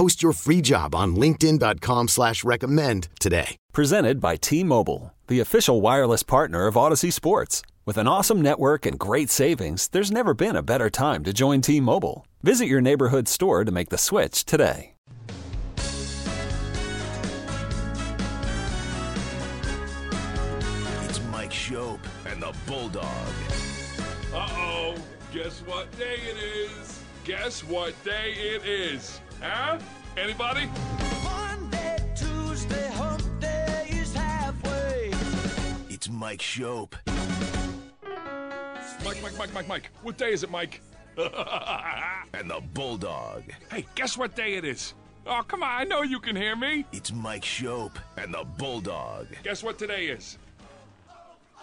Post your free job on linkedin.com slash recommend today. Presented by T-Mobile, the official wireless partner of Audacy Sports. With an awesome network and great savings, there's never been a better time to join T-Mobile. Visit your neighborhood store to make the switch today. It's Mike Schopp and the Bulldog. Uh oh. Guess what day it is? Guess what day it is? Huh? Anybody? Monday, Tuesday, hump day is halfway. It's Mike Schopp. Mike, Mike, Mike, Mike, Mike. What day is it, Mike? and the Bulldog. Hey, guess what day it is? Oh, come on. I know you can hear me. It's Mike Schopp and the Bulldog. Guess what today is?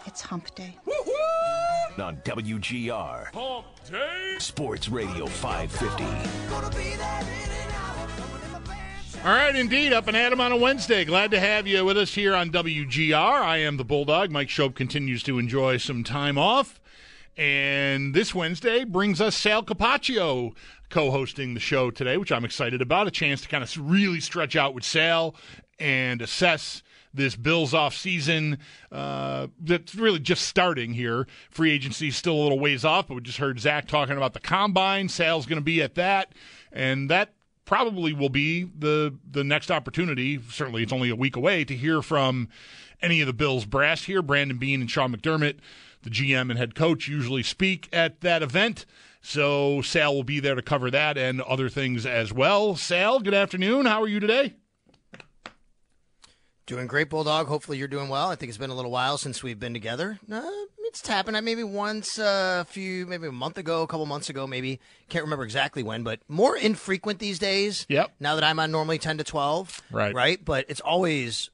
It's hump day. Woohoo! On WGR, Hump day. Sports Radio 550. All right, indeed. Up and at 'em on a Wednesday. Glad to have you with us here on WGR. I am the Bulldog. Mike Schopp continues to enjoy some time off. And this Wednesday brings us Sal Capaccio co hosting the show today, which I'm excited about. A chance to kind of really stretch out with Sal and assess this Bills off season uh, that's really just starting here. Free agency is still a little ways off, but we just heard Zach talking about the combine. Sal's going to be at that, and that probably will be the the next opportunity. Certainly, it's only a week away to hear from any of the Bills brass here. Brandon Beane and Sean McDermott, the GM and head coach, usually speak at that event. So Sal will be there to cover that and other things as well. Sal, good afternoon. How are you today? Doing great, Bulldog. Hopefully you're doing well. I think it's been a little while since we've been together. Uh, it's happened. I maybe once uh, a few, maybe a month ago, a couple months ago, maybe. Can't remember exactly when, but more infrequent these days. Yep. Now that I'm on normally 10 to 12. Right. Right. But it's always.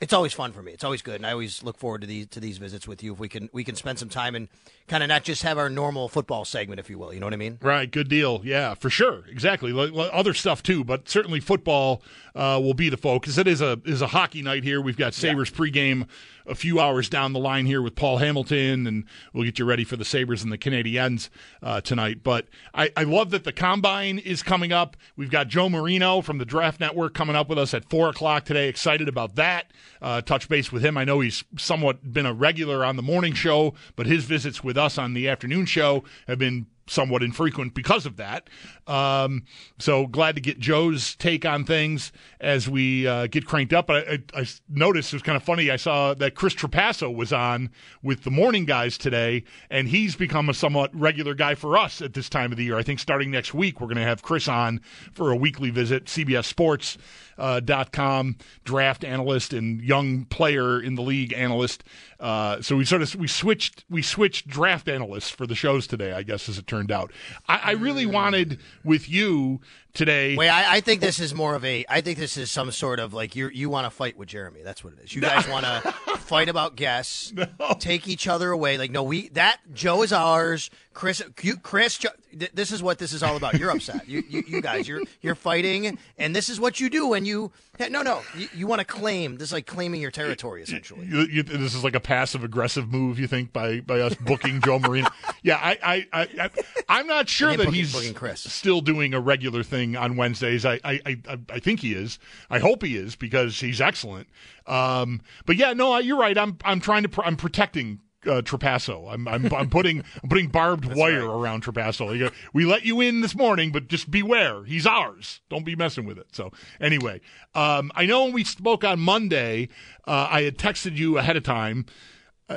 It's always fun for me. It's always good, and I always look forward to these to these visits with you. If we can we can spend some time and kind of not just have our normal football segment, if you will. You know what I mean? Right, good deal. Yeah, for sure, exactly. Other stuff too, but certainly football uh, will be the focus. It is a is a hockey night here. We've got Sabres pregame a few hours down the line here with Paul Hamilton, and we'll get you ready for the Sabres and the Canadiens uh, tonight. But I, I love that the combine is coming up. We've got Joe Marino from the Draft Network coming up with us at four o'clock today. Excited about that. Uh, touch base with him. I know he's somewhat been a regular on the morning show, but his visits with us on the afternoon show have been somewhat infrequent because of that. Um, so glad to get Joe's take on things as we uh, get cranked up. But I, I, I noticed it was kind of funny. I saw that Chris Trapasso was on with the morning guys today, and he's become a somewhat regular guy for us at this time of the year. I think starting next week, we're going to have Chris on for a weekly visit. CBS Sports. Uh, dot com draft analyst and young player in the league analyst. Uh, so we sort of we switched we switched draft analysts for the shows today. I guess as it turned out, I, I really wanted with you today. Wait, I, I think this is more of a. I think this is some sort of like you you want to fight with Jeremy. That's what it is. You guys want to fight about guests, take each other away. Like no, we that Joe is ours. Chris, you, Chris, Jo- th- this is what this is all about. You're upset. You, you, you guys, you're you're fighting, and this is what you do when you. No, no, you, you want to claim. This is like claiming your territory, essentially. You, you, this is like a passive aggressive move, you think, by by us booking Joe Marino? Yeah, I, I, I, I I'm not sure that booking- he's booking Chris. still doing a regular thing on Wednesdays. I, I, I, I think he is. I hope he is because he's excellent. Um, but yeah, no, you're right. I'm I'm trying to pr- I'm protecting uh, Trapasso. I'm, I'm, I'm putting I'm putting barbed wire right. around Trapasso. Go, we let you in this morning, but just beware. He's ours. Don't be messing with it. So anyway, um, I know when we spoke on Monday, uh, I had texted you ahead of time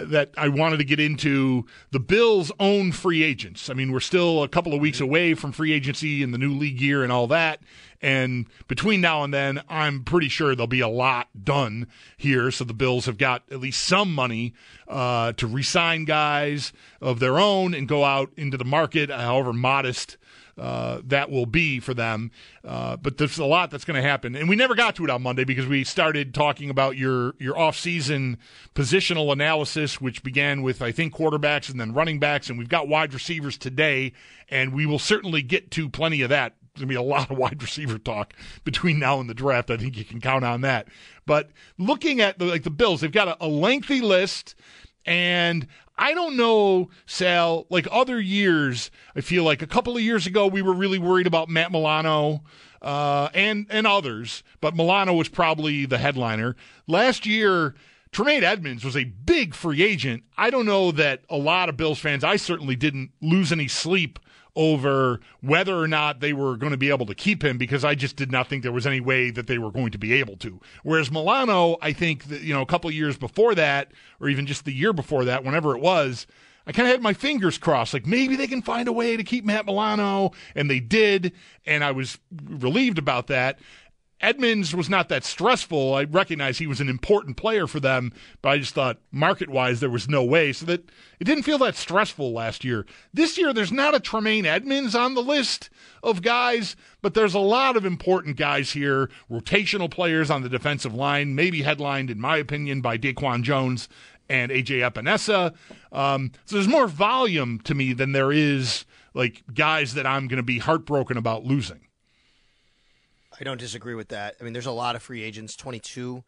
that I wanted to get into the Bills' own free agents. I mean, we're still a couple of weeks away from free agency and the new league year and all that. And between now and then, I'm pretty sure there'll be a lot done here. So the Bills have got at least some money uh, to re-sign guys of their own and go out into the market, however modest uh, that will be for them. Uh, but there's a lot that's going to happen, and we never got to it on Monday because we started talking about your your off season positional analysis, which began with I think quarterbacks and then running backs, and we've got wide receivers today, and we will certainly get to plenty of that. There's going to be a lot of wide receiver talk between now and the draft. I think you can count on that. But looking at the, like the Bills, they've got a, a lengthy list. And I don't know, Sal, like other years, I feel like a couple of years ago, we were really worried about Matt Milano uh, and, and others, but Milano was probably the headliner. Last year, Tremaine Edmunds was a big free agent. I don't know that a lot of Bills fans, I certainly didn't lose any sleep over whether or not they were going to be able to keep him because I just did not think there was any way that they were going to be able to. Whereas Milano, I think that, you know, a couple years before that, or even just the year before that, whenever it was, I kind of had my fingers crossed, like maybe they can find a way to keep Matt Milano, and they did, and I was relieved about that. Edmunds was not that stressful. I recognize he was an important player for them, but I just thought market wise there was no way. So that it didn't feel that stressful last year. This year there's not a Tremaine Edmunds on the list of guys, but there's a lot of important guys here, rotational players on the defensive line, maybe headlined, in my opinion, by Daquan Jones and AJ Epenesa. Um, so there's more volume to me than there is like guys that I'm going to be heartbroken about losing. I don't disagree with that. I mean, there's a lot of free agents, 22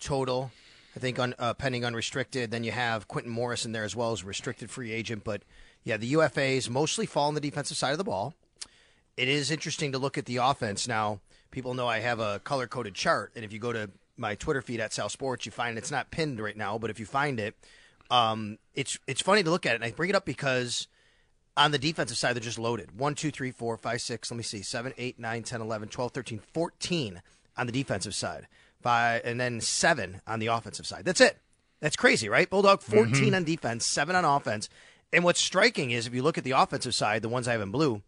total. I think on uh, pending unrestricted. Then you have Quintin Morris in there as well as restricted free agent. But yeah, the UFAs mostly fall on the defensive side of the ball. It is interesting to look at the offense now. People know I have a color coded chart, and if you go to my Twitter feed at Sal Sports, you find it's not pinned right now, but if you find it, um, it's it's funny to look at it. And I bring it up because on the defensive side, they're just loaded. 1, 2, 3, 4, 5, 6, let me see, 7, 8, 9, 10, 11, 12, 13, 14 on the defensive side. Five, and then 7 on the offensive side. That's it. That's crazy, right? Bulldog 14 mm-hmm. on defense, 7 on offense. And what's striking is if you look at the offensive side, the ones I have in blue,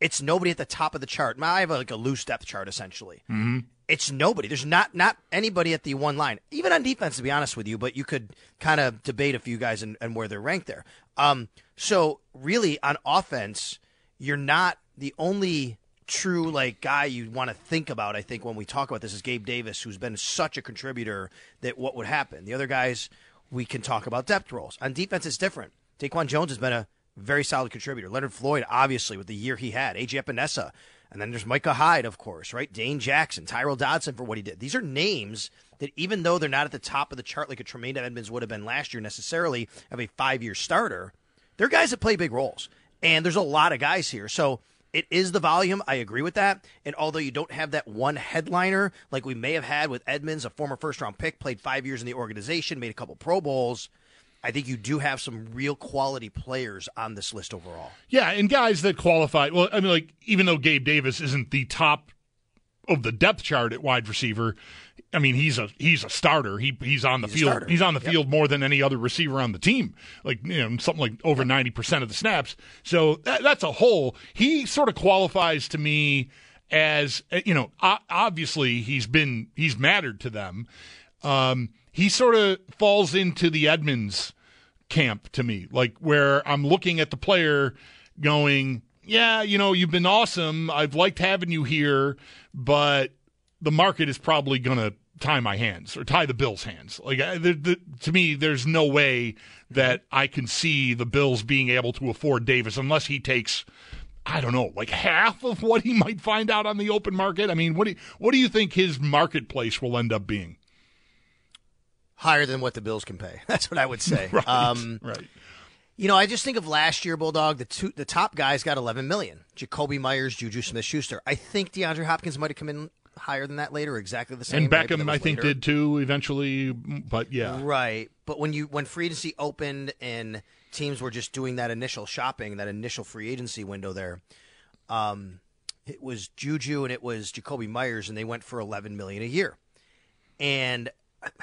it's nobody at the top of the chart. I have like a loose depth chart essentially. Mm-hmm. It's nobody. There's not not anybody at the one line, even on defense, to be honest with you. But you could kind of debate a few guys and, and where they're ranked there. Um, so really, on offense, you're not the only true like guy you want to think about. I think when we talk about this is Gabe Davis, who's been such a contributor that what would happen. The other guys we can talk about depth roles. On defense, it's different. Daquan Jones has been a very solid contributor. Leonard Floyd, obviously, with the year he had. AJ Epenesa. And then there's Micah Hyde, of course, right? Dane Jackson, Tyrel Dodson for what he did. These are names that even though they're not at the top of the chart like a Tremaine Edmunds would have been last year necessarily of a five year starter, they're guys that play big roles. And there's a lot of guys here. So it is the volume. I agree with that. And although you don't have that one headliner like we may have had with Edmunds, a former first round pick, played five years in the organization, made a couple Pro Bowls. I think you do have some real quality players on this list overall. Yeah, and guys that qualify. Well, I mean, like even though Gabe Davis isn't the top of the depth chart at wide receiver, I mean he's a he's a starter. He he's on the he's field. He's on the yep. field more than any other receiver on the team. Like you know something like over ninety percent of the snaps. So that, that's a whole. He sort of qualifies to me as you know. Obviously he's been he's mattered to them. Um, he sort of falls into the Edmunds camp to me, like where I'm looking at the player going, yeah, you know, you've been awesome. I've liked having you here, but the market is probably going to tie my hands or tie the Bills' hands. Like the, the, to me, there's no way that I can see the Bills being able to afford Davis unless he takes. I don't know, like half of what he might find out on the open market. I mean, what do you, what do you think his marketplace will end up being? higher than what the Bills can pay. That's what I would say. right. Um, right. You know, I just think of last year, Bulldog. The two, the top guys got 11 million. Jakobi Meyers, Juju Smith-Schuster. I think DeAndre Hopkins might have come in higher than that later, exactly the same. And Beckham, I think, later. did too eventually. But yeah, Right. But when you when free agency opened and teams were just doing that initial shopping, that initial free agency window there, um, it was Juju and it was Jakobi Meyers, and they went for eleven million a year. And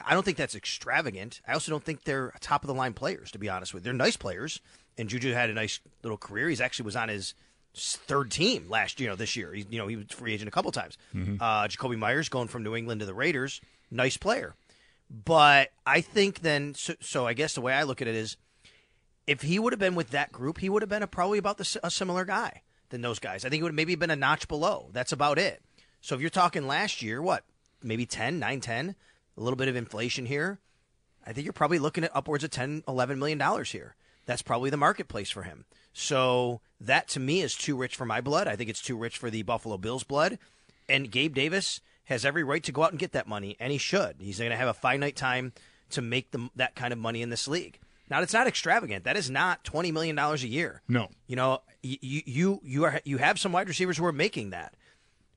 I don't think that's extravagant. I also don't think they're top of the line players, to be honest with you. They're nice players, and Juju had a nice little career. He's actually was on his third team last you know this year. He, you know he was free agent a couple times. Uh, Jakobi Meyers going from New England to the Raiders, nice player. But I think then, so, so I guess the way I look at it is, if he would have been with that group, he would have been a, probably about the, a similar guy than those guys. I think it would have maybe been a notch below. That's about it. So if you're talking last year, what, maybe 10, 9, 10, a little bit of inflation here, I think you're probably looking at upwards of 10, 11 million dollars here. That's probably the marketplace for him. So that to me is too rich for my blood. I think it's too rich for the Buffalo Bills blood. And Gabe Davis has every right to go out and get that money, and he should. He's going to have a finite time to make the, that kind of money in this league. Now, it's not extravagant. That is not twenty million dollars a year. no. You know, you you you are you have some wide receivers who are making that,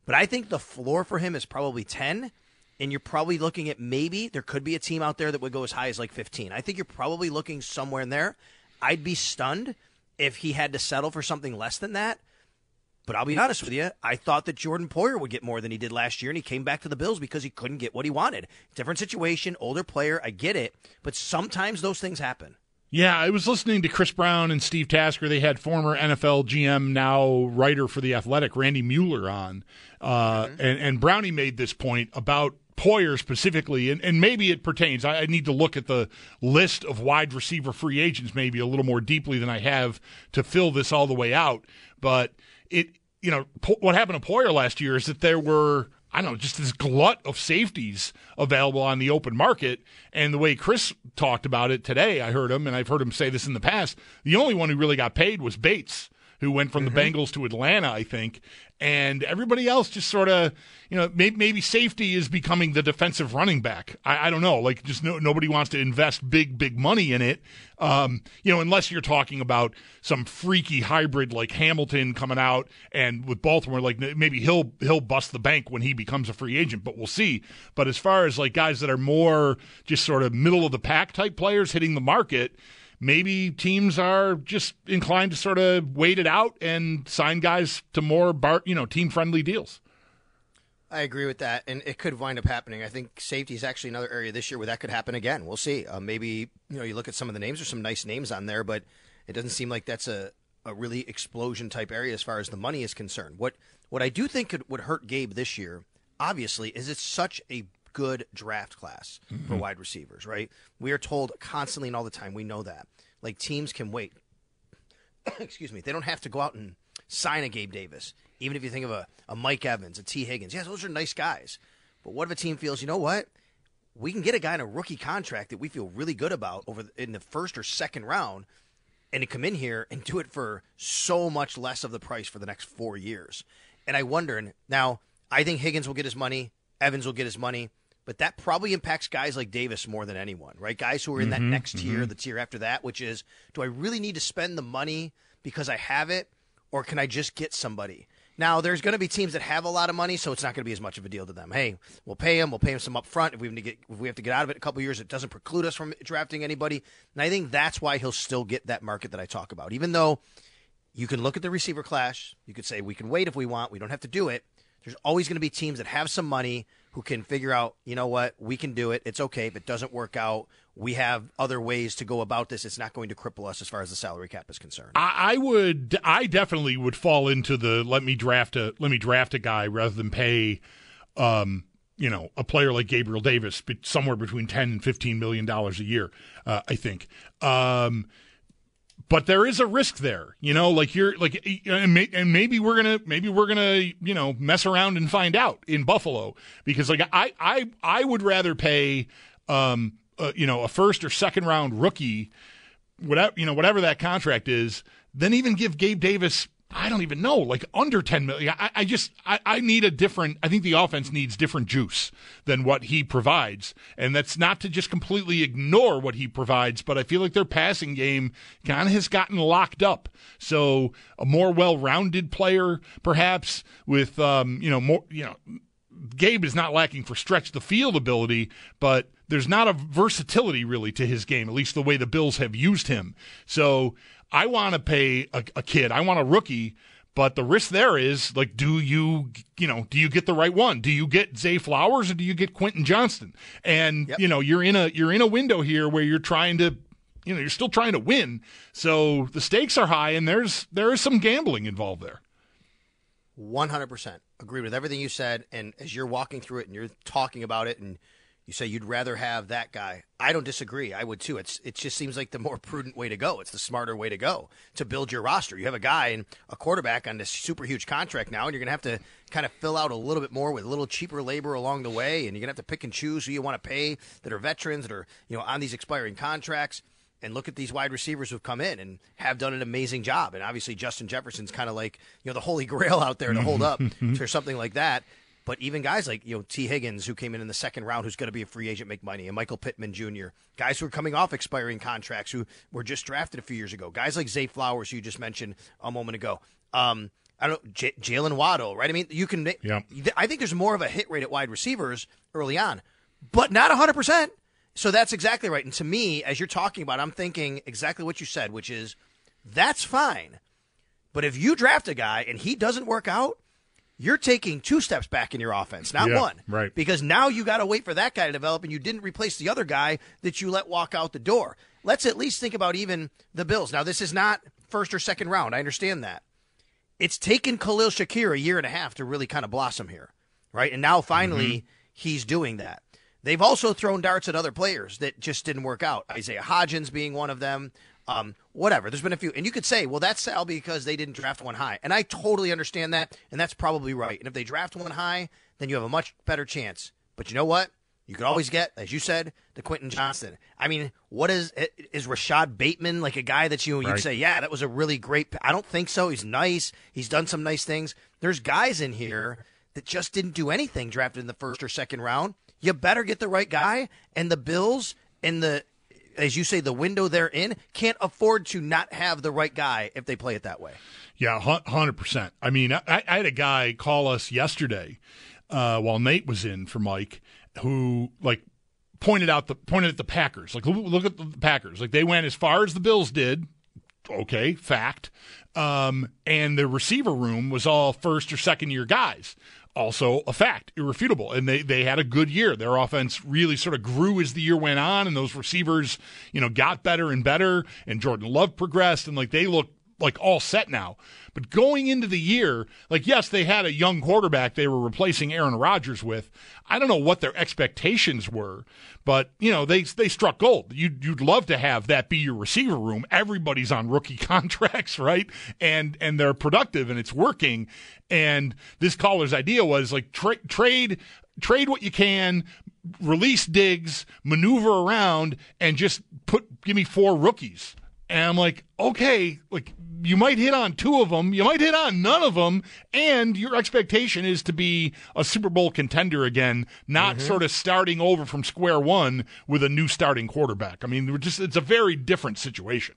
but I think the floor for him is probably ten, and you're probably looking at maybe there could be a team out there that would go as high as like fifteen. I think you're probably looking somewhere in there. I'd be stunned if he had to settle for something less than that. But I'll be honest with you, I thought that Jordan Poyer would get more than he did last year, and he came back to the Bills because he couldn't get what he wanted. Different situation, older player, I get it, but sometimes those things happen. Yeah, I was listening to Chris Brown and Steve Tasker. They had former NFL GM, now writer for the Athletic, Randy Mueller, on, uh, and and Brownie made this point about Poyer specifically, and, and maybe it pertains. I, I need to look at the list of wide receiver free agents maybe a little more deeply than I have to fill this all the way out. But it, you know, po- what happened to Poyer last year is that there were I don't know, just this glut of safeties available on the open market. And the way Chris talked about it today, I heard him, and I've heard him say this in the past. The only one who really got paid was Bates, who went from the Bengals to Atlanta, I think. And everybody else just sort of, you know, maybe, maybe safety is becoming the defensive running back. I, I don't know. Like, just no, nobody wants to invest big, big money in it. Um, you know, unless you're talking about some freaky hybrid like Hamilton coming out and with Baltimore, like maybe he'll he'll bust the bank when he becomes a free agent, but we'll see. But as far as like guys that are more just sort of middle of the pack type players hitting the market, maybe teams are just inclined to sort of wait it out and sign guys to more bar, you know, team friendly deals. I agree with that, and it could wind up happening. I think safety is actually another area this year where that could happen again. We'll see. Uh, maybe you know you look at some of the names. There's some nice names on there, but it doesn't seem like that's a, a really explosion type area as far as the money is concerned. What what I do think could, would hurt Gabe this year, obviously, is it's such a good draft class for mm-hmm. wide receivers. Right? We are told constantly and all the time. We know that like teams can wait. Excuse me. They don't have to go out and sign a Gabe Davis. Even if you think of a, a Mike Evans, a Tee Higgins, yes, those are nice guys. But what if a team feels, you know what? We can get a guy in a rookie contract that we feel really good about over the, in the first or second round, and to come in here and do it for so much less of the price for the next four years. And I wonder and now. I think Higgins will get his money. Evans will get his money. But that probably impacts guys like Davis more than anyone, right? Guys who are in that mm-hmm, next tier, mm-hmm. the tier after that, which is do I really need to spend the money because I have it, or can I just get somebody? Now, there's going to be teams that have a lot of money, so it's not going to be as much of a deal to them. Hey, we'll pay him. We'll pay him some up front. If we have to get, if we have to get out of it a couple years, it doesn't preclude us from drafting anybody. And I think that's why he'll still get that market that I talk about. Even though you can look at the receiver class, you could say we can wait if we want. We don't have to do it. There's always going to be teams that have some money who can figure out, you know what, we can do it. It's okay if it doesn't work out. We have other ways to go about this. It's not going to cripple us as far as the salary cap is concerned. I, I would, I definitely would fall into the let me draft a let me draft a guy rather than pay, um, you know, a player like Gabriel Davis somewhere between ten and fifteen million dollars a year. Uh, I think. Um, but there is a risk there, you know. Like you're like, and, may, and maybe we're gonna maybe we're gonna you know mess around and find out in Buffalo because like I I I would rather pay um uh, you know a first or second round rookie whatever you know whatever that contract is than even give Gabe Davis I don't even know like under 10 million. I, I just I, I need a different I think the offense needs different juice than what he provides. And that's not to just completely ignore what he provides but I feel like their passing game kind of has gotten locked up. So a more well-rounded player perhaps with um you know more you know Gabe is not lacking for stretch the field ability, but there's not a versatility really to his game, at least the way the Bills have used him. So I want to pay a, a kid, I want a rookie but the risk there is like, do you, you know, do you get the right one? Do you get Zay Flowers or do you get Quentin Johnston? And yep. you know, you're in a you're in a window here where you're trying to, you know, you're still trying to win. So the stakes are high, and there's there is some gambling involved there. One hundred percent agree with everything you said. And as you're walking through it and you're talking about it and you say you'd rather have that guy. I don't disagree. I would too. It's it just seems like the more prudent way to go. It's the smarter way to go to build your roster. You have a guy and a quarterback on this super huge contract now, and you're gonna have to kind of fill out a little bit more with a little cheaper labor along the way, and you're gonna have to pick and choose who you want to pay that are veterans that are you know on these expiring contracts. And look at these wide receivers who've come in and have done an amazing job. And obviously, Justin Jefferson's kind of like you know the holy grail out there to hold up mm-hmm. for something like that. But even guys like you know Tee Higgins, who came in in the second round, who's going to be a free agent, make money, and Michael Pittman Jr., guys who are coming off expiring contracts, who were just drafted a few years ago, guys like Zay Flowers, who you just mentioned a moment ago. Um, I don't J- Jaylen Waddle, right? I mean, you can. Yeah. I think there's more of a hit rate at wide receivers early on, but not 100. percent So that's exactly right. And to me, as you're talking about, I'm thinking exactly what you said, which is that's fine. But if you draft a guy and he doesn't work out, you're taking two steps back in your offense, not yeah, one. Right. Because now you got to wait for that guy to develop, and you didn't replace the other guy that you let walk out the door. Let's at least think about even the Bills. Now, this is not first or second round. I understand that. It's taken Khalil Shakir a year and a half to really kind of blossom here, right? And now finally mm-hmm. he's doing that. They've also thrown darts at other players that just didn't work out. Isaiah Hodgins being one of them. Um, whatever. There's been a few, and you could say, well, that's Sal because they didn't draft one high, and I totally understand that, and that's probably right. And if they draft one high, then you have a much better chance. But you know what? You could always get, as you said, the Quentin Johnston. I mean, what is is Rashod Bateman like a guy that you you'd say, yeah, that was a really great. I don't think so. He's nice. He's done some nice things. There's guys in here that just didn't do anything drafted in the first or second round. You better get the right guy. And the Bills and the as you say, the window they're in can't afford to not have the right guy if they play it that way. Yeah, hundred percent. I mean, I, I, had a guy call us yesterday uh, while Nate was in for Mike, who like pointed out the pointed at the Packers. Like, look at the Packers. Like they went as far as the Bills did. Okay, fact. Um, and the receiver room was all first or second year guys also a fact, irrefutable. And they, they had a good year. Their offense really sort of grew as the year went on, and those receivers, you know, got better and better, and Jordan Love progressed, and like they look like all set now. But going into the year, like yes, they had a young quarterback they were replacing Aaron Rodgers with. I don't know what their expectations were, but you know they they struck gold. You'd you'd love to have that be your receiver room. Everybody's on rookie contracts, right? And and they're productive and it's working. And this caller's idea was like tra- trade trade what you can, release Diggs, maneuver around, and just put give me four rookies. And I'm like, okay, like you might hit on two of them, you might hit on none of them, and your expectation is to be a Super Bowl contender again, not mm-hmm. sort of starting over from square one with a new starting quarterback. I mean, we're just it's a very different situation.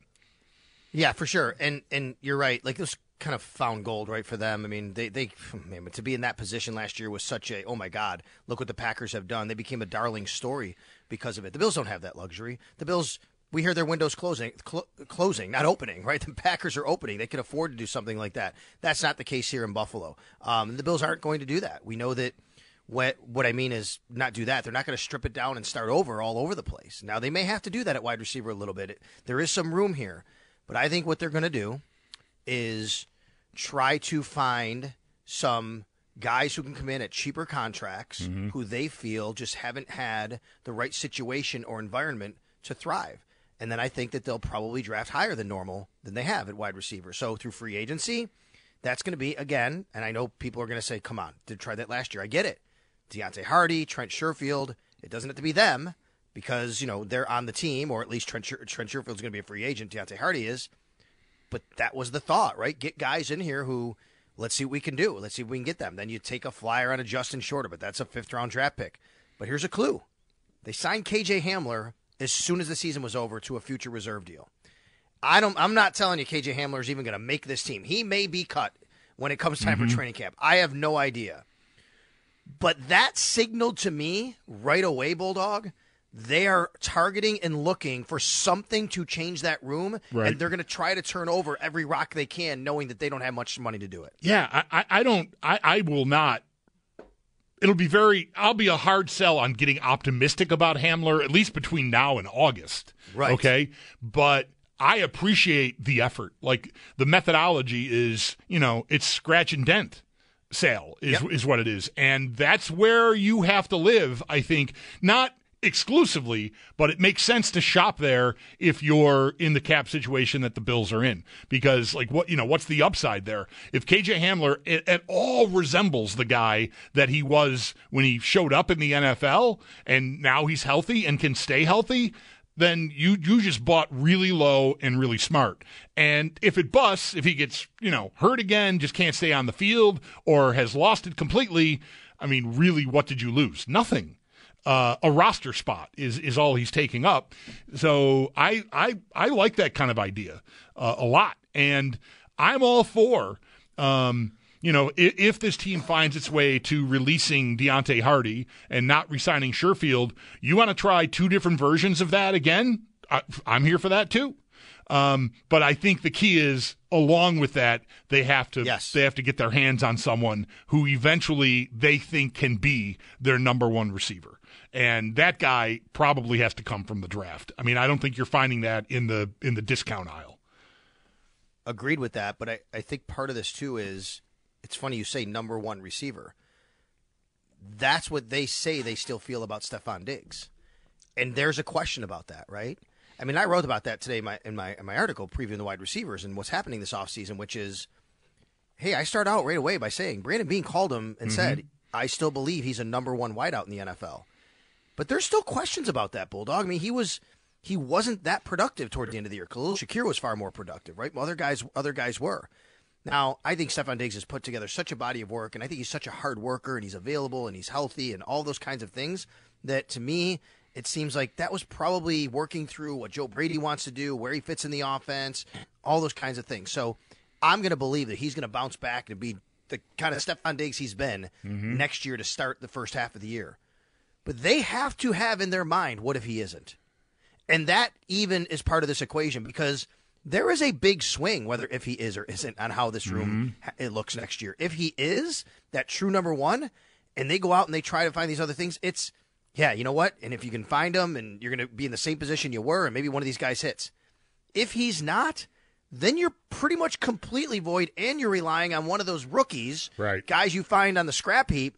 Yeah, for sure. And and you're right. Like this kind of found gold, right, for them. I mean, they they man, to be in that position last year was such a oh my god, look what the Packers have done. They became a darling story because of it. The Bills don't have that luxury. The Bills we hear their windows closing, cl- closing, not opening, right? The Packers are opening. They can afford to do something like that. That's not the case here in Buffalo. Um, the Bills aren't going to do that. We know that. What what I mean is not do that. They're not going to strip it down and start over all over the place. Now they may have to do that at wide receiver a little bit. It, there is some room here, but I think what they're going to do is try to find some guys who can come in at cheaper contracts mm-hmm. who they feel just haven't had the right situation or environment to thrive. And then I think that they'll probably draft higher than normal than they have at wide receiver. So through free agency, that's going to be, again, and I know people are going to say, come on, did try that last year. I get it. Deonte Harty, Trent Sherfield, it doesn't have to be them because, you know, they're on the team, or at least Trent, Sher- Trent Sherfield's going to be a free agent. Deonte Harty is. But that was the thought, right? Get guys in here who, let's see what we can do. Let's see if we can get them. Then you take a flyer on a Justin Shorter, but that's a fifth round draft pick. But here's a clue they signed KJ Hamler as soon as the season was over to a future reserve deal. I don't. I'm not telling you KJ Hamler is even going to make this team. He may be cut when it comes time mm-hmm. for training camp. I have no idea. But that signaled to me right away, Bulldog. They are targeting and looking for something to change that room, Right. and they're going to try to turn over every rock they can, knowing that they don't have much money to do it. Yeah, I, I, I don't. I, I will not. It'll be very. I'll be a hard sell on getting optimistic about Hamler at least between now and August. Right. Okay, but I appreciate the effort. Like the methodology is, you know, it's scratch and dent sale is Yep. is what it is, and that's where you have to live. I think not exclusively, but it makes sense to shop there if you're in the cap situation that the Bills are in. Because, like, what you know, what's the upside there? If KJ Hamler at, all resembles the guy that he was when he showed up in the NFL, and now he's healthy and can stay healthy. Then you you just bought really low and really smart. And if it busts, if he gets you know hurt again, just can't stay on the field, or has lost it completely, I mean, really, what did you lose? Nothing uh, a roster spot is is all he's taking up. So I I I like that kind of idea uh, a lot, and I'm all for. Um, you know, if, if this team finds its way to releasing Deonte Harty and not resigning Sherfield, you want to try two different versions of that again? I, I'm here for that too. Um, but I think the key is, along with that, they have to Yes. they have to get their hands on someone who eventually they think can be their number one receiver. And that guy probably has to come from the draft. I mean, I don't think you're finding that in the in the discount aisle. Agreed with that, but I, I think part of this too is it's funny you say number one receiver. That's what they say they still feel about Stefon Diggs. And there's a question about that, right? I mean, I wrote about that today in my in my in my article previewing the wide receivers and what's happening this offseason, which is hey, I start out right away by saying Brandon Beane called him and mm-hmm. said, I still believe he's a number one wideout in the NFL. But there's still questions about that Bulldog. I mean, he was he wasn't that productive toward the end of the year. Khalil Shakir was far more productive, right? Other guys other guys were. Now, I think Stefon Diggs has put together such a body of work, and I think he's such a hard worker, and he's available, and he's healthy, and all those kinds of things. That to me, it seems like that was probably working through what Joe Brady wants to do, where he fits in the offense, all those kinds of things. So, I'm going to believe that he's going to bounce back and be the kind of Stefon Diggs he's been mm-hmm. next year to start the first half of the year. But they have to have in their mind, what if he isn't? And that even is part of this equation because there is a big swing whether if he is or isn't on how this room mm-hmm. ha- it looks next year. If he is that true number one, and they go out and they try to find these other things, it's yeah, you know what? And if you can find them, and you're going to be in the same position you were, and maybe one of these guys hits. If he's not, then you're pretty much completely void, and you're relying on one of those rookies, Right. guys you find on the scrap heap,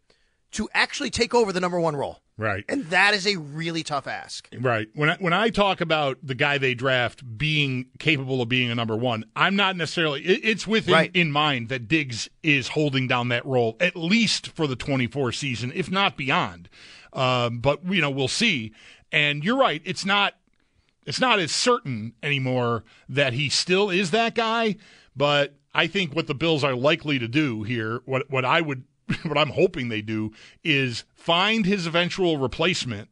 to actually take over the number one role. Right. And that is a really tough ask. Right. When I, when I talk about the guy they draft being capable of being a number one, I'm not necessarily. It, it's with in, Right. in mind that Diggs is holding down that role at least for the 24 season, if not beyond. Um, but you know, we'll see. And you're right. It's not. It's not as certain anymore that he still is that guy. But I think what the Bills are likely to do here, what what I would, what I'm hoping they do, is find his eventual replacement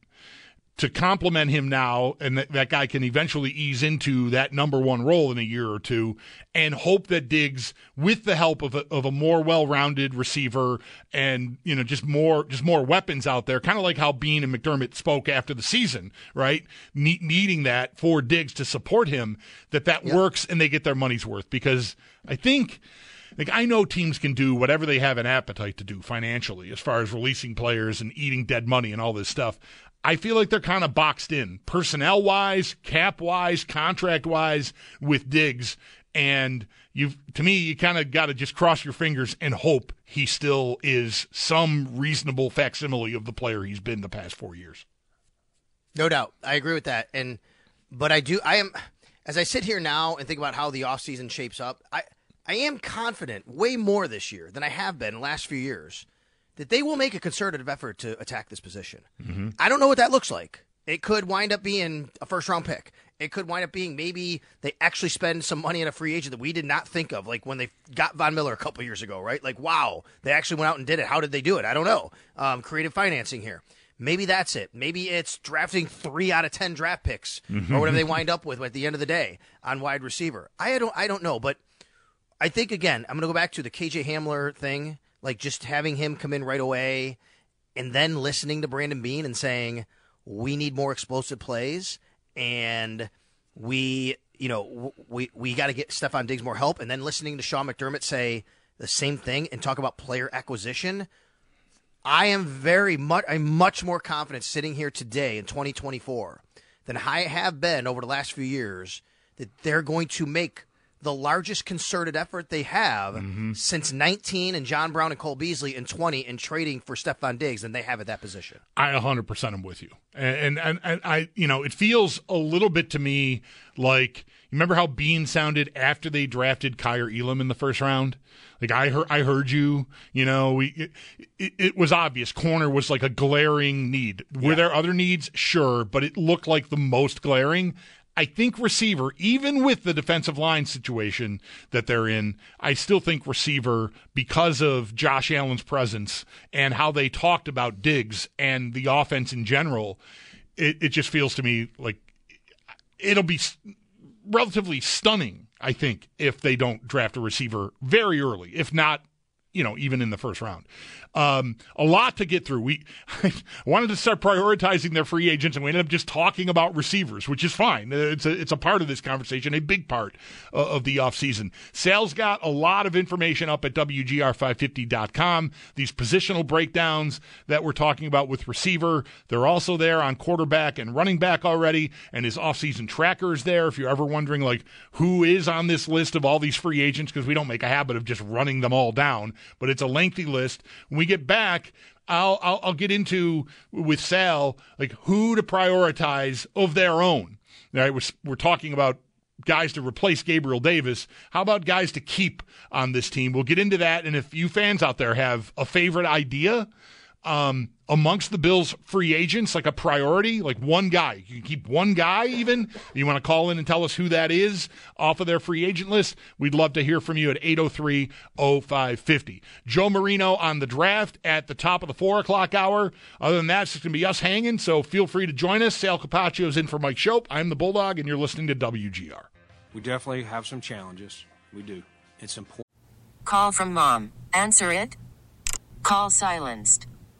to complement him now, and that, that guy can eventually ease into that number one role in a year or two, and hope that Diggs, with the help of a, of a more well-rounded receiver and you know just more just more weapons out there, kind of like how Beane and McDermott spoke after the season, right? Ne- needing that for Diggs to support him, that that works and they get their money's worth because I think. Like I know teams can do whatever they have an appetite to do financially, as far as releasing players and eating dead money and all this stuff. I feel like they're kind of boxed in, personnel wise, cap wise, contract wise, with Diggs. And you've, to me, you kind of got to just cross your fingers and hope he still is some reasonable facsimile of the player he's been the past four years. No doubt. I agree with that. And but I do I am as I sit here now and think about how the offseason shapes up, I I am confident way more this year than I have been in the last few years that they will make a concerted effort to attack this position. I don't know what that looks like. It could wind up being a first round pick. It could wind up being maybe they actually spend some money on a free agent that we did not think of, like when they got Von Miller a couple years ago, right? Like, wow, they actually went out and did it. How did they do it? I don't know. Um, creative financing here. Maybe that's it. Maybe it's drafting three out of ten draft picks or whatever they wind up with at the end of the day on wide receiver. I don't. I don't know, but I think again, I'm going to go back to the KJ Hamler thing, like just having him come in right away and then listening to Brandon Beane and saying we need more explosive plays and we you know we we got to get Stefon Diggs more help. And then listening to Sean McDermott say the same thing and talk about player acquisition I am very much I'm much more confident sitting here today in 2024 than I have been over the last few years that they're going to make the largest concerted effort they have Mm-hmm. since 19 and John Brown and Cole Beasley in 20 and trading for Stefon Diggs and they have at that position. I 100% am with you. And, and, and I, you know, it feels a little bit to me like, you remember how Beane sounded after they drafted Kaiir Elam in the first round? Like I heard, I heard you, you know, we, it, it, it was obvious. Corner was like a glaring need. Were there other needs? Sure. But it looked like the most glaring. I think receiver, even with the defensive line situation that they're in, I still think receiver because of Josh Allen's presence and how they talked about Diggs and the offense in general. It, it just feels to me like it'll be relatively stunning, I think, if they don't draft a receiver very early, if not, you know, even in the first round. Um, a lot to get through. We wanted to start prioritizing their free agents, and we ended up just talking about receivers, which is fine. Uh, It's a it's a part of this conversation, a big part uh, of the offseason. Sal's got a lot of information up at WGR550.com. These positional breakdowns that we're talking about with receiver, they're also there on quarterback and running back already, and his offseason tracker is there. If you're ever wondering, like, who is on this list of all these free agents, because we don't make a habit of just running them all down, but it's a lengthy list. When we get back, I'll, I'll I'll get into with Sal like who to prioritize of their own. All right, we're we're talking about guys to replace Gabriel Davis. How about guys to keep on this team? We'll get into that, and if you fans out there have a favorite idea. Um, amongst the Bills free agents, like a priority, like one guy. You can keep one guy even. You want to call in and tell us who that is off of their free agent list? We'd love to hear from you at 803 0550. Joe Marino on the draft at the top of the four o'clock hour. Other than that, it's going to be us hanging, so feel free to join us. Sal Capaccio is in for Mike Schopp. I'm the Bulldog, and you're listening to WGR. We definitely have some challenges. We do. It's important. Call from mom. Answer it. Call silenced.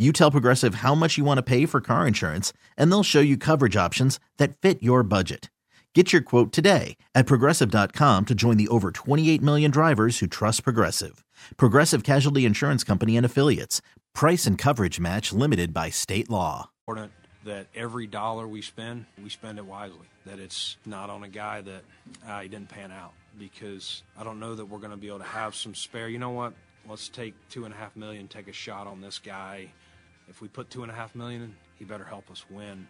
You tell Progressive how much you want to pay for car insurance, and they'll show you coverage options that fit your budget. Get your quote today at progressive.com to join the over 28 million drivers who trust Progressive. Progressive Casualty Insurance Company and Affiliates. Price and coverage match limited by state law. Important that every dollar we spend, we spend it wisely. That it's not on a guy that uh, he didn't pan out. Because I don't know that we're going to be able to have some spare. You know what? Let's take two and a half million, take a shot on this guy. If we put two and a half million in, he better help us win.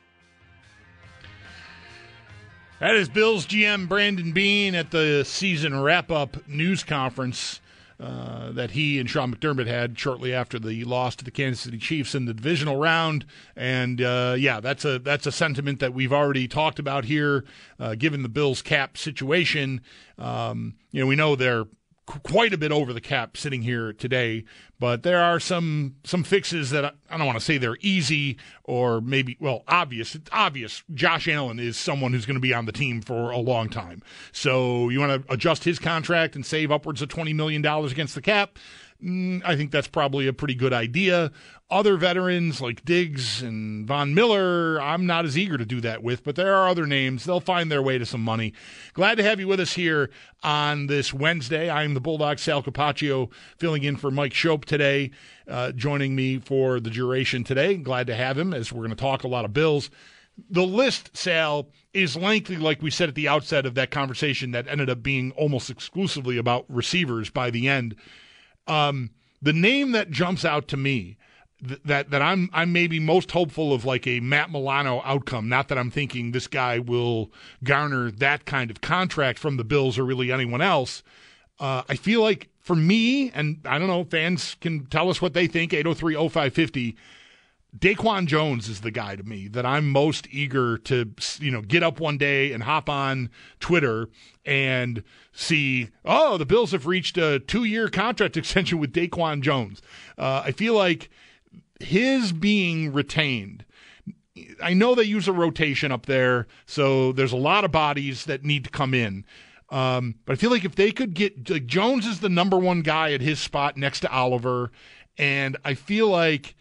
That is Bills GM Brandon Beane at the season wrap up news conference uh, that he and Sean McDermott had shortly after the loss to the Kansas City Chiefs in the divisional round. And uh, yeah, that's a that's a sentiment that we've already talked about here, uh, given the Bills cap situation. Um, you know, we know they're quite a bit over the cap sitting here today, but there are some some fixes that I, I don't want to say they're easy or maybe well obvious. It's obvious. Josh Allen is someone who's going to be on the team for a long time. So you want to adjust his contract and save upwards of twenty million dollars against the cap. Mm, I think that's probably a pretty good idea. Other veterans like Diggs and Von Miller, I'm not as eager to do that with, but there are other names. They'll find their way to some money. Glad to have you with us here on this Wednesday. I'm the Bulldog Sal Capaccio filling in for Mike Schopp today, uh, joining me for the duration today. Glad to have him as we're going to talk a lot of Bills the list, Sal, is lengthy, like we said at the outset of that conversation that ended up being almost exclusively about receivers by the end. Um, the name that jumps out to me th- that that I'm I'm maybe most hopeful of like a Matt Milano outcome. Not that I'm thinking this guy will garner that kind of contract from the Bills or really anyone else. Uh, I feel like for me, and I don't know, fans can tell us what they think. 803 0550 Daquan Jones is the guy to me that I'm most eager to, you know, get up one day and hop on Twitter and see, oh, the Bills have reached a two year contract extension with Daquan Jones. Uh, I feel like his being retained. I know they use a rotation up there, so there's a lot of bodies that need to come in. Um, but I feel like if they could get like Jones is the number one guy at his spot next to Oliver, and I feel like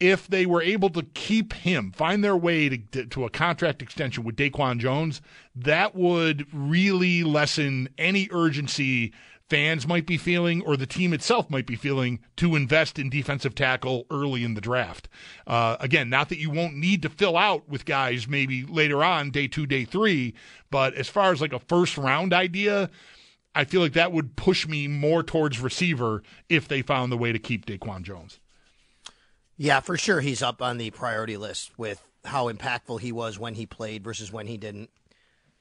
if they were able to keep him, find their way to, to a contract extension with Daquan Jones, that would really lessen any urgency fans might be feeling or the team itself might be feeling to invest in defensive tackle early in the draft. Uh, again, not that you won't need to fill out with guys maybe later on, day two, day three, but as far as like a first round idea, I feel like that would push me more towards receiver if they found the way to keep Daquan Jones. Yeah, for sure. He's up on the priority list with how impactful he was when he played versus when he didn't.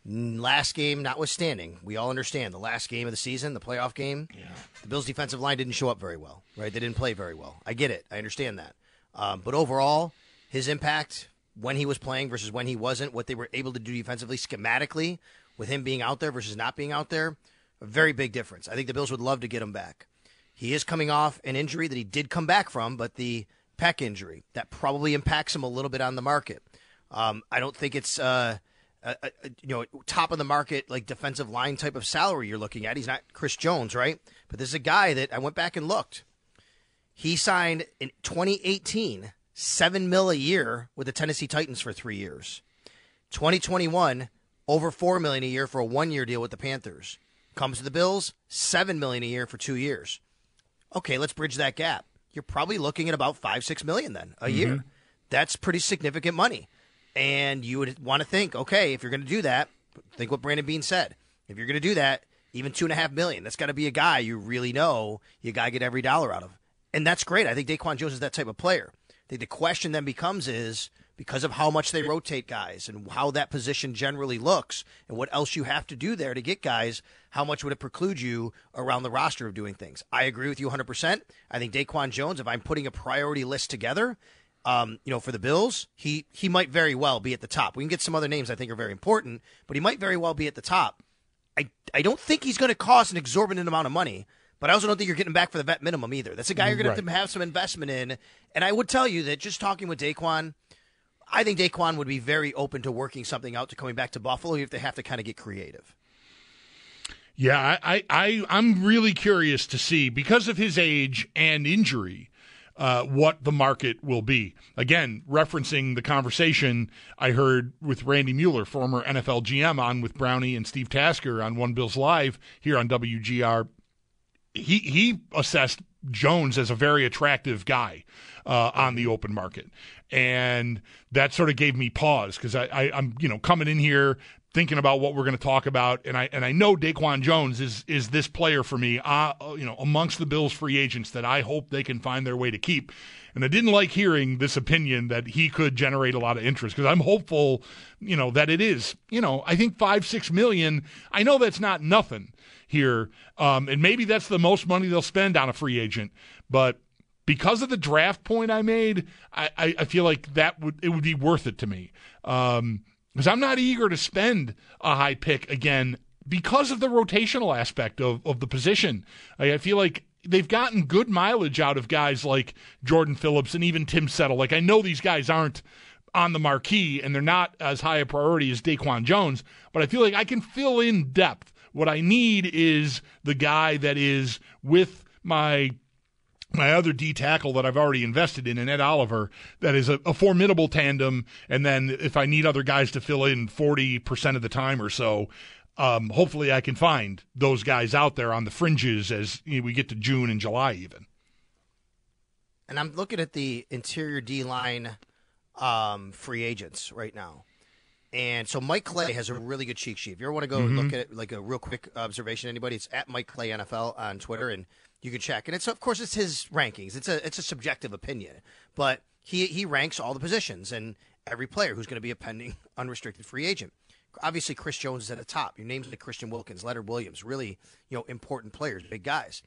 Last game, notwithstanding, we all understand the last game of the season, the playoff game, yeah. the Bills' defensive line didn't show up very well, right? They didn't play very well. I get it. I understand that. Um, but overall, his impact when he was playing versus when he wasn't, what they were able to do defensively, schematically, with him being out there versus not being out there, a very big difference. I think the Bills would love to get him back. He is coming off an injury that he did come back from, but the – pec injury. That probably impacts him a little bit on the market. Um, I don't think it's uh, a, a, you know top of the market like defensive line type of salary you're looking at. He's not Chris Jones, right? But this is a guy that I went back and looked. He signed in 2018 seven mil a year with the Tennessee Titans for three years. 2021 over four million a year for a one year deal with the Panthers. Comes to the Bills seven million a year for two years. Okay, let's bridge that gap you're probably looking at about five, six million then a mm-hmm. year. That's pretty significant money. And you would want to think, okay, if you're going to do that, think what Brandon Beane said. If you're going to do that, even two and a half million, that's got to be a guy you really know you got to get every dollar out of. And that's great. I think Daquan Jones is that type of player. I think the question then becomes is because of how much they rotate guys and how that position generally looks and what else you have to do there to get guys, how much would it preclude you around the roster of doing things? I agree with you 100%. I think Daquan Jones, if I'm putting a priority list together, um, you know, for the Bills, he he might very well be at the top. We can get some other names I think are very important, but he might very well be at the top. I I don't think he's going to cost an exorbitant amount of money, but I also don't think you're getting back for the vet minimum either. That's a guy you're going right. to have to have some investment in. And I would tell you that just talking with Daquan – I think Daquan would be very open to working something out to coming back to Buffalo if they have to kind of get creative. Yeah, I, I, I'm really curious to see because of his age and injury. Uh, what the market will be. Again, referencing the conversation I heard with Randy Mueller, former NFL GM, on with Brownie and Steve Tasker on One Bills Live here on WGR. He he assessed Jones as a very attractive guy uh, on the open market, and that sort of gave me pause because I, I I'm you know coming in here thinking about what we're going to talk about, and I and I know Daquan Jones is is this player for me, uh, you know, amongst the Bills free agents that I hope they can find their way to keep. And I didn't like hearing this opinion that he could generate a lot of interest because I'm hopeful, you know, that it is. You know, I think five six million. I know that's not nothing here, um, and maybe that's the most money they'll spend on a free agent, but because of the draft point I made, I, I, I feel like that would it would be worth it to me. Um, because I'm not eager to spend a high pick again because of the rotational aspect of, of the position. I, I feel like they've gotten good mileage out of guys like Jordan Phillips and even Tim Settle. Like I know these guys aren't on the marquee and they're not as high a priority as Daquan Jones, but I feel like I can fill in depth. What I need is the guy that is with my my other D tackle that I've already invested in, and Ed Oliver, that is a, a, formidable tandem. And then if I need other guys to fill in 40% of the time or so, um, hopefully I can find those guys out there on the fringes as you know, we get to June and July even. And I'm looking at the interior D line um, free agents right now. And so Mike Clay has a really good cheat sheet. If you ever want to go mm-hmm. look at it, like a real quick observation, anybody, it's at Mike Clay NFL on Twitter, and you can check. And it's of course it's his rankings. It's a it's a subjective opinion, but he he ranks all the positions and every player who's going to be a pending unrestricted free agent. Obviously, Chris Jones is at the top. Your names like Christian Wilkins, Leonard Williams, really you know important players, big guys.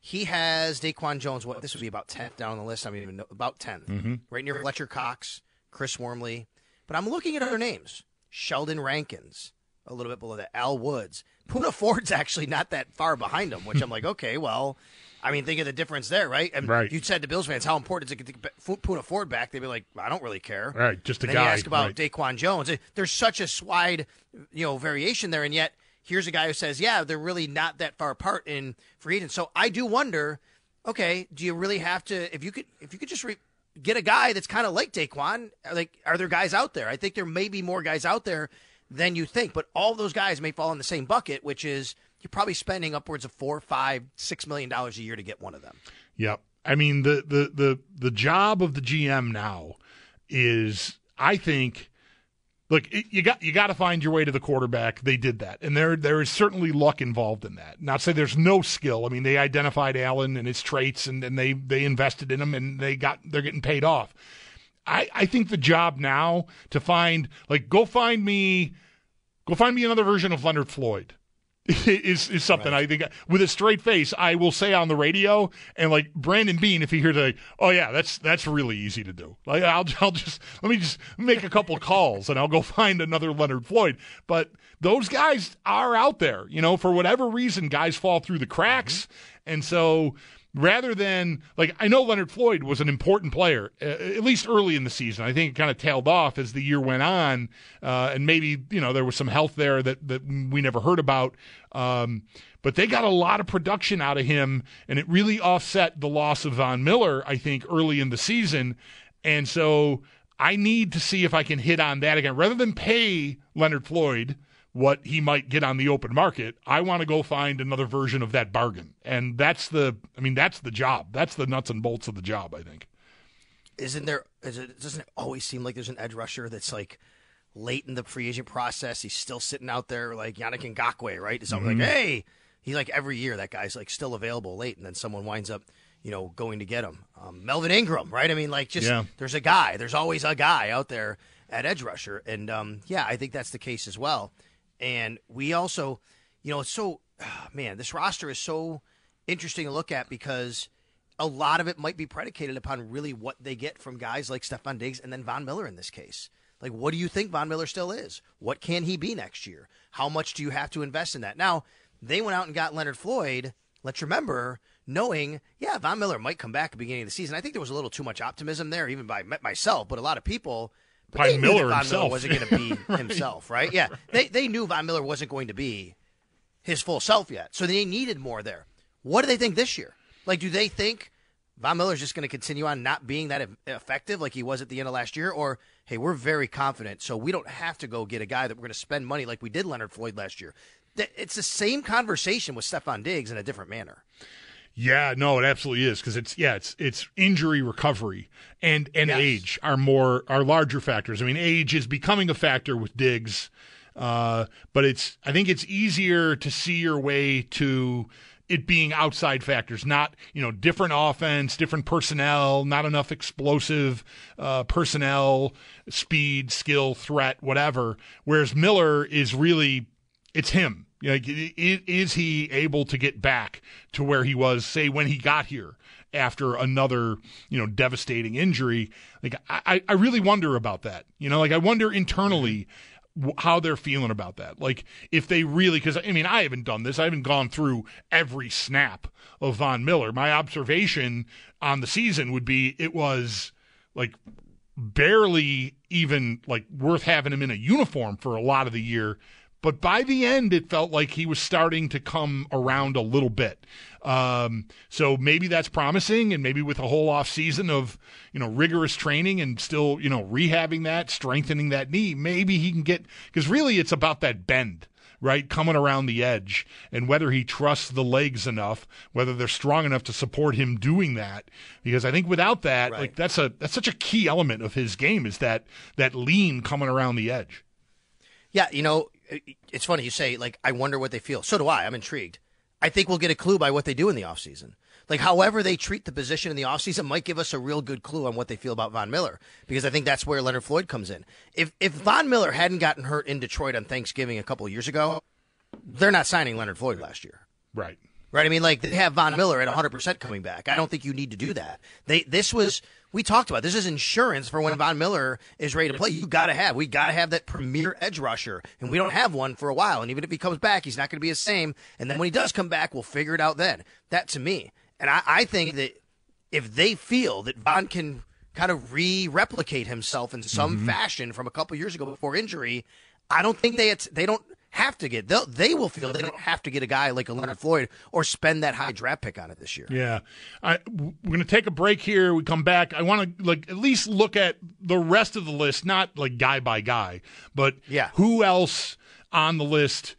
He has Daquan Jones. What this would be about tenth down the list. I mean, even know, about 10th mm-hmm. right near Fletcher Cox, Chris Wormley, but I'm looking at other names. Sheldon Rankins, a little bit below that. Al Woods. Poona Ford's actually not that far behind him, which I'm like, okay, well, I mean, think of the difference there, right? And right. you said to Bills fans, how important is it to get Poona Ford back? They'd be like, I don't really care. Right, just a and guy. You ask about right. Daquan Jones. There's such a wide, you know, variation there, and yet here's a guy who says, yeah, they're really not that far apart in free agents. So I do wonder, okay, do you really have to? If you could, if you could just re- get a guy that's kind of like Daquan. Like, are there guys out there? I think there may be more guys out there than you think, but all those guys may fall in the same bucket, which is you're probably spending upwards of four, five, six million dollars a year to get one of them. Yep. I mean the the the the job of the GM now is, I think, look, you got you got to find your way to the quarterback. They did that, and there there is certainly luck involved in that. Not say there's no skill. I mean, they identified Allen and his traits, and, and they they invested in him, and they got they're getting paid off. I I think the job now to find like go find me, go find me another version of Leonard Floyd is is something right. I think with a straight face I will say on the radio and like Brandon Beane if he hears like oh yeah that's that's really easy to do like I'll I'll just let me just make a couple calls and I'll go find another Leonard Floyd but those guys are out there you know for whatever reason guys fall through the cracks mm-hmm. and so rather than like I know Leonard Floyd was an important player uh, at least early in the season. I think it kind of tailed off as the year went on, uh, and maybe you know there was some health there that that we never heard about. Um, but they got a lot of production out of him, and it really offset the loss of Von Miller. I think early in the season, and so I need to see if I can hit on that again rather than pay Leonard Floyd what he might get on the open market. I want to go find another version of that bargain. And that's the I mean that's the job. That's the nuts and bolts of the job, I think. Isn't there is it doesn't it always seem like there's an edge rusher that's like late in the free agent process, he's still sitting out there like Yannick Ngakoue, right? It's mm-hmm. like, hey, he's like every year that guy's like still available late, and then someone winds up, you know, going to get him. Um, Melvin Ingram, right? I mean, like just yeah. there's a guy, there's always a guy out there at edge rusher, and um, yeah, I think that's the case as well. And we also, you know, it's so, oh, man, this roster is so interesting to look at because a lot of it might be predicated upon really what they get from guys like Stefon Diggs and then Von Miller in this case. Like, what do you think Von Miller still is? What can he be next year? How much do you have to invest in that? Now, they went out and got Leonard Floyd. Let's remember, knowing, yeah, Von Miller might come back at the beginning of the season. I think there was a little too much optimism there, even by myself, but a lot of people but by Miller Von himself Miller wasn't going to be right. himself, right? Yeah, they they knew Von Miller wasn't going to be his full self yet, so they needed more there. What do they think this year? Like, do they think Von Miller's just going to continue on not being that effective like he was at the end of last year, or hey, we're very confident, so we don't have to go get a guy that we're going to spend money like we did Leonard Floyd last year? It's the same conversation with Stefon Diggs in a different manner. Yeah, no, it absolutely is because it's yeah, it's it's injury recovery and and yes. age are more are larger factors. I mean, age is becoming a factor with Diggs, uh, but it's I think it's easier to see your way to it being outside factors, not you know different offense, different personnel, not enough explosive uh, personnel, speed, skill, threat, whatever. Whereas Miller is really it's him like, is he able to get back to where he was, say, when he got here after another, you know, devastating injury? Like, I, I really wonder about that. You know, like, I wonder internally how they're feeling about that. Like, if they really, because I mean, I haven't done this, I haven't gone through every snap of Von Miller. My observation on the season would be it was like barely even like worth having him in a uniform for a lot of the year but by the end, it felt like he was starting to come around a little bit. Um, so maybe that's promising, and maybe with a whole off season of you know rigorous training and still you know rehabbing that, strengthening that knee, maybe he can get because really it's about that bend right, coming around the edge, and whether he trusts the legs enough, whether they're strong enough to support him doing that. Because I think without that, right. like that's a that's such a key element of his game is that that lean coming around the edge. Yeah, you know, it's funny you say like I wonder what they feel. So do I. I'm intrigued. I think we'll get a clue by what they do in the offseason. Like, however they treat the position in the offseason might give us a real good clue on what they feel about Von Miller, because I think that's where Leonard Floyd comes in. If, if Von Miller hadn't gotten hurt in Detroit on Thanksgiving a couple years ago, they're not signing Leonard Floyd last year. Right. Right. I mean, like they have Von Miller at 100% coming back. I don't think you need to do that. They this was we talked about this is insurance for when Von Miller is ready to play. You got to have we got to have that premier edge rusher, and we don't have one for a while. And even if he comes back, he's not going to be the same. And then when he does come back, we'll figure it out then. That to me, and I, I think that if they feel that Von can kind of re-replicate himself in some mm-hmm. fashion from a couple years ago before injury, I don't think they they don't have to get. They'll, they will feel they don't have to get a guy like a Leonard Floyd or spend that high draft pick on it this year. Yeah, I, we're going to take a break here. We come back. I want to like at least look at the rest of the list, not like guy by guy, but yeah, who else on the list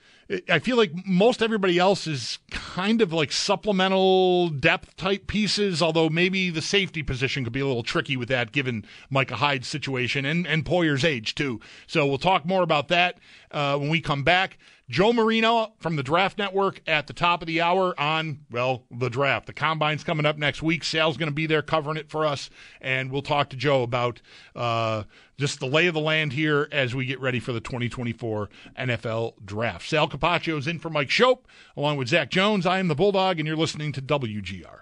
I feel like most everybody else is kind of like supplemental depth type pieces, although maybe the safety position could be a little tricky with that given Micah Hyde's situation and, and Poyer's age, too. So we'll talk more about that uh, when we come back. Joe Marino from the Draft Network at the top of the hour on, well, the draft. The combine's coming up next week. Sal's going to be there covering it for us, and we'll talk to Joe about uh, just the lay of the land here as we get ready for the 2024 NFL Draft. Sal Capaccio is in for Mike Schopp, along with Zach Jones. I am the Bulldog, and you're listening to WGR.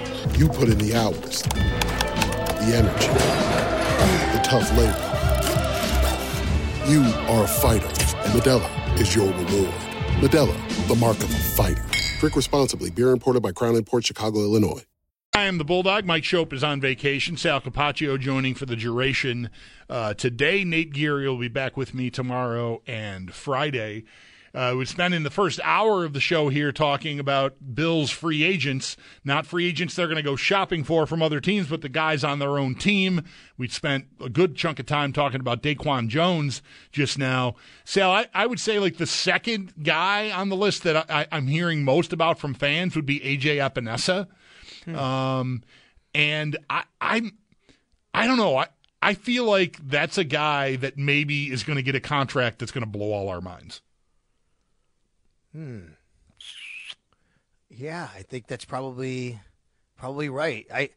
You put in the hours, the energy, the tough labor. You are a fighter, and Modelo is your reward. Modelo, the mark of a fighter. Drink responsibly. Beer imported by Crown Port Chicago, Illinois. I am the Bulldog. Mike Schopp is on vacation. Sal Capaccio joining for the duration uh, today. Nate Geary will be back with me tomorrow and Friday. Uh, we spending the first hour of the show here talking about Bills free agents, not free agents they're going to go shopping for from other teams, but the guys on their own team. We spent a good chunk of time talking about Daquan Jones just now. Sal, I, I would say like the second guy on the list that I, am hearing most about from fans would be AJ Epenesa. Hmm. Um, and I, I'm, I don't know. I, I feel like that's a guy that maybe is going to get a contract that's going to blow all our minds. Hmm. Yeah, I think that's probably probably right. I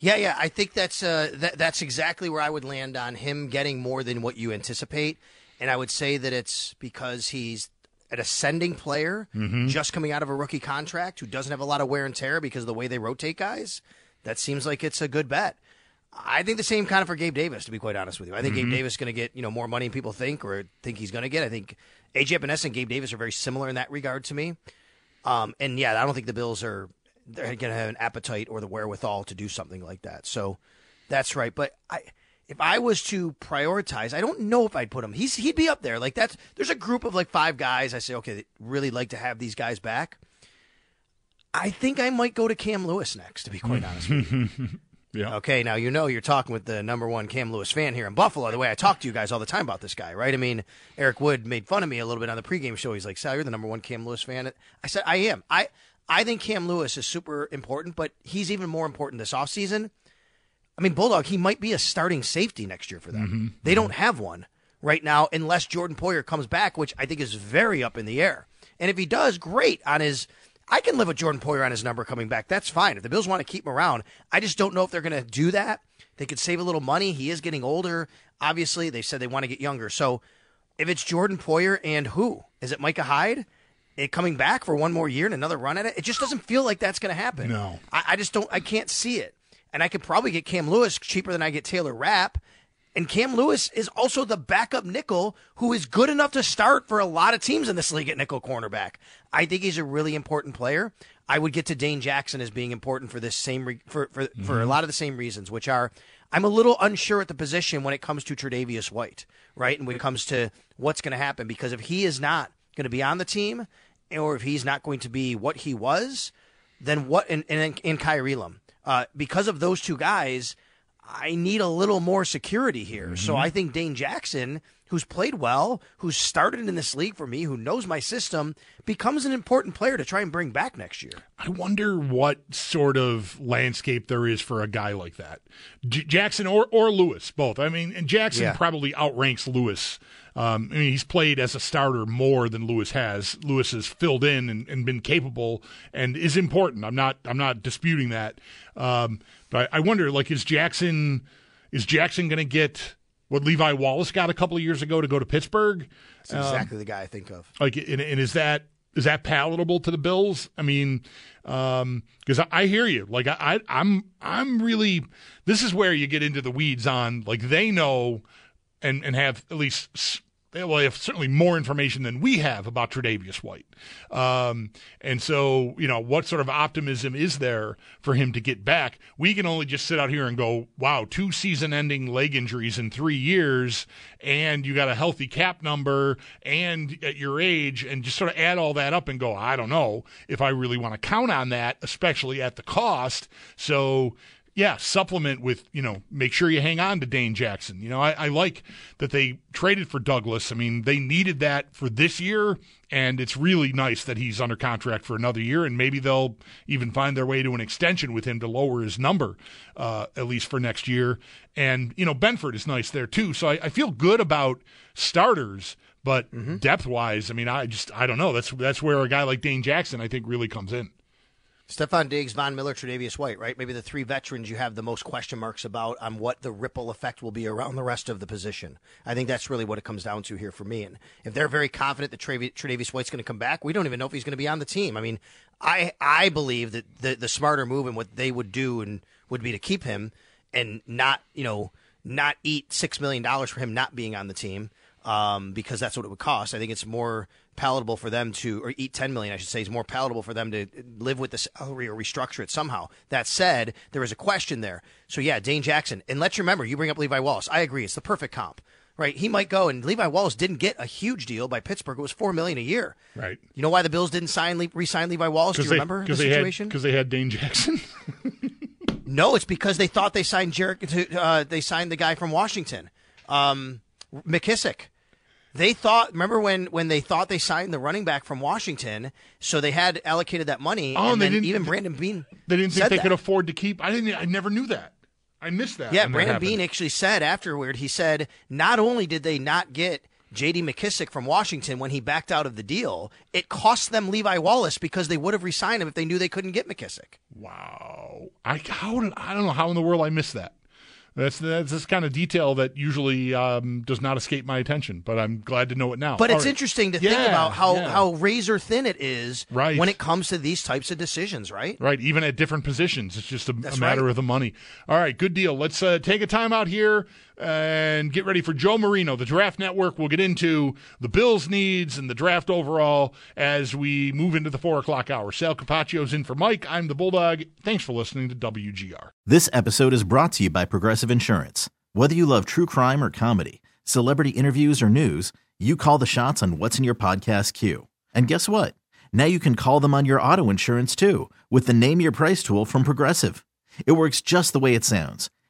yeah, yeah, I think that's uh that, that's exactly where I would land on him getting more than what you anticipate. And I would say that it's because he's an ascending player Mhm. just coming out of a rookie contract who doesn't have a lot of wear and tear because of the way they rotate guys. That seems like it's a good bet. I think the same kind of for Gabe Davis, to be quite honest with you. I think Mhm. Gabe Davis is going to get you know more money than people think or think he's going to get. I think AJ Epenesa and Gabe Davis are very similar in that regard to me. Um, and yeah, I don't think the Bills are they're going to have an appetite or the wherewithal to do something like that. So that's right. But I, if I was to prioritize, I don't know if I'd put him. He's he'd be up there. Like that's there's a group of like five guys. I say okay, really like to have these guys back. I think I might go to Cam Lewis next. To be quite honest with you. yeah. Okay, now you know you're talking with the number one Cam Lewis fan here in Buffalo. The way I talk to you guys all the time about this guy, right? I mean, Eric Wood made fun of me a little bit on the pregame show. He's like, "Sal, you're the number one Cam Lewis fan." I said, "I am. I I think Cam Lewis is super important, but he's even more important this offseason. I mean, Bulldog, he might be a starting safety next year for them. Mm-hmm. They don't mm-hmm. have one right now unless Jordan Poyer comes back, which I think is very up in the air. And if he does, great on his. I can live with Jordan Poyer on his number coming back. That's fine. If the Bills want to keep him around, I just don't know if they're going to do that. They could save a little money. He is getting older. Obviously, they said they want to get younger. So if it's Jordan Poyer and who? Is it Micah Hyde? It coming back for one more year and another run at it? It just doesn't feel like that's going to happen. No. I, I just don't. I can't see it. And I could probably get Cam Lewis cheaper than I get Taylor Rapp. And Cam Lewis is also the backup nickel who is good enough to start for a lot of teams in this league at nickel cornerback. I think he's a really important player. I would get to Dane Jackson as being important for this same re- for for, for a Mhm. lot of the same reasons, which are I'm a little unsure at the position when it comes to Tre'Davious White, right? And when it comes to what's going to happen, because if he is not going to be on the team, or if he's not going to be what he was, then what? And and, and Kaiir Elam, uh, because of those two guys, I need a little more security here. So Mhm. I think Dane Jackson, who's played well, who's started in this league for me, who knows my system, becomes an important player to try and bring back next year. I wonder what sort of landscape there is for a guy like that, J- Jackson or or Lewis, both. I mean, and Jackson Yeah. probably outranks Lewis. Um, I mean, he's played as a starter more than Lewis has. Lewis has filled in and, and been capable and is important. I'm not I'm not disputing that. Um, but I wonder, like, is Jackson is Jackson going to get what Levi Wallace got a couple of years ago to go to Pittsburgh? That's Um, exactly the guy I think of. like, and, and is that is that palatable to the Bills? I mean, because I, I hear you. Like, I, I, I'm I'm really. This is where you get into the weeds on like they know, and and have at least. Will have certainly more information than we have about Tre'Davious White, um, and so you know what sort of optimism is there for him to get back? We can only just sit out here and go, "Wow, two season-ending leg injuries in three years, and you got a healthy cap number, and at your age, and just sort of add all that up and go, I don't know if I really want to count on that, especially at the cost." So yeah, supplement with, you know, make sure you hang on to Dane Jackson. You know, I, I like that they traded for Douglas. I mean, they needed that for this year, and it's really nice that he's under contract for another year, and maybe they'll even find their way to an extension with him to lower his number, uh, at least for next year. And, you know, Benford is nice there too. So I, I feel good about starters. But depth wise, I mean, I just I don't know. That's that's where a guy like Dane Jackson I think really comes in. Stefon Diggs, Von Miller, Tre'Davious White, right? Maybe the three veterans you have the most question marks about on what the ripple effect will be around the rest of the position. I think that's really what it comes down to here for me. And if they're very confident that Tre'Davious White's going to come back, we don't even know if he's going to be on the team. I mean, I I believe that the the smarter move and what they would do and would be to keep him and not you know not eat six million dollars for him not being on the team um, because that's what it would cost. I think it's more palatable for them to, or eat ten million, I should say, is more palatable for them to live with the salary or restructure it somehow. That said, there is a question there. So yeah, Dane Jackson, and let's remember, you bring up Levi Wallace. I agree, it's the perfect comp. Right, he might go, and Levi Wallace didn't get a huge deal by Pittsburgh. It was four million a year. Right. You know why the Bills didn't sign Le- re-sign Levi Wallace? Do you they, remember the situation? Because they had Dane Jackson. No, it's because they thought they signed Jarek. Uh, they signed the guy from Washington, um, McKissic. They thought. Remember when when they thought they signed the running back from Washington? So they had allocated that money. Oh, and they then didn't- even Brandon Beane. They didn't think they that. could afford to keep. I didn't. I never knew that. I missed that. Yeah, when that Brandon. Beane actually said afterward. He said not only did they not get J.D. McKissic from Washington when he backed out of the deal. It cost them Levi Wallace because they would have re-signed him if they knew they couldn't get McKissic. Wow. I how did I don't know how in the world I missed that. That's that's this kind of detail that usually um, does not escape my attention, but I'm glad to know it now. But All it's right. interesting to Yeah, think about how, yeah. how razor thin it is Right. when it comes to these types of decisions, right? Right, even at different positions, it's just a, a matter right. of the money. All right, good deal. Let's uh, take a time out here and get ready for Joe Marino. The Draft Network will get into the Bills' needs and the draft overall as we move into the four o'clock hour. Sal Capaccio's in for Mike. I'm the Bulldog. Thanks for listening to WGR. This episode is brought to you by Progressive Insurance. Whether you love true crime or comedy, celebrity interviews or news, you call the shots on what's in your podcast queue. And guess what? Now you can call them on your auto insurance too with the Name Your Price tool from Progressive. It works just the way it sounds.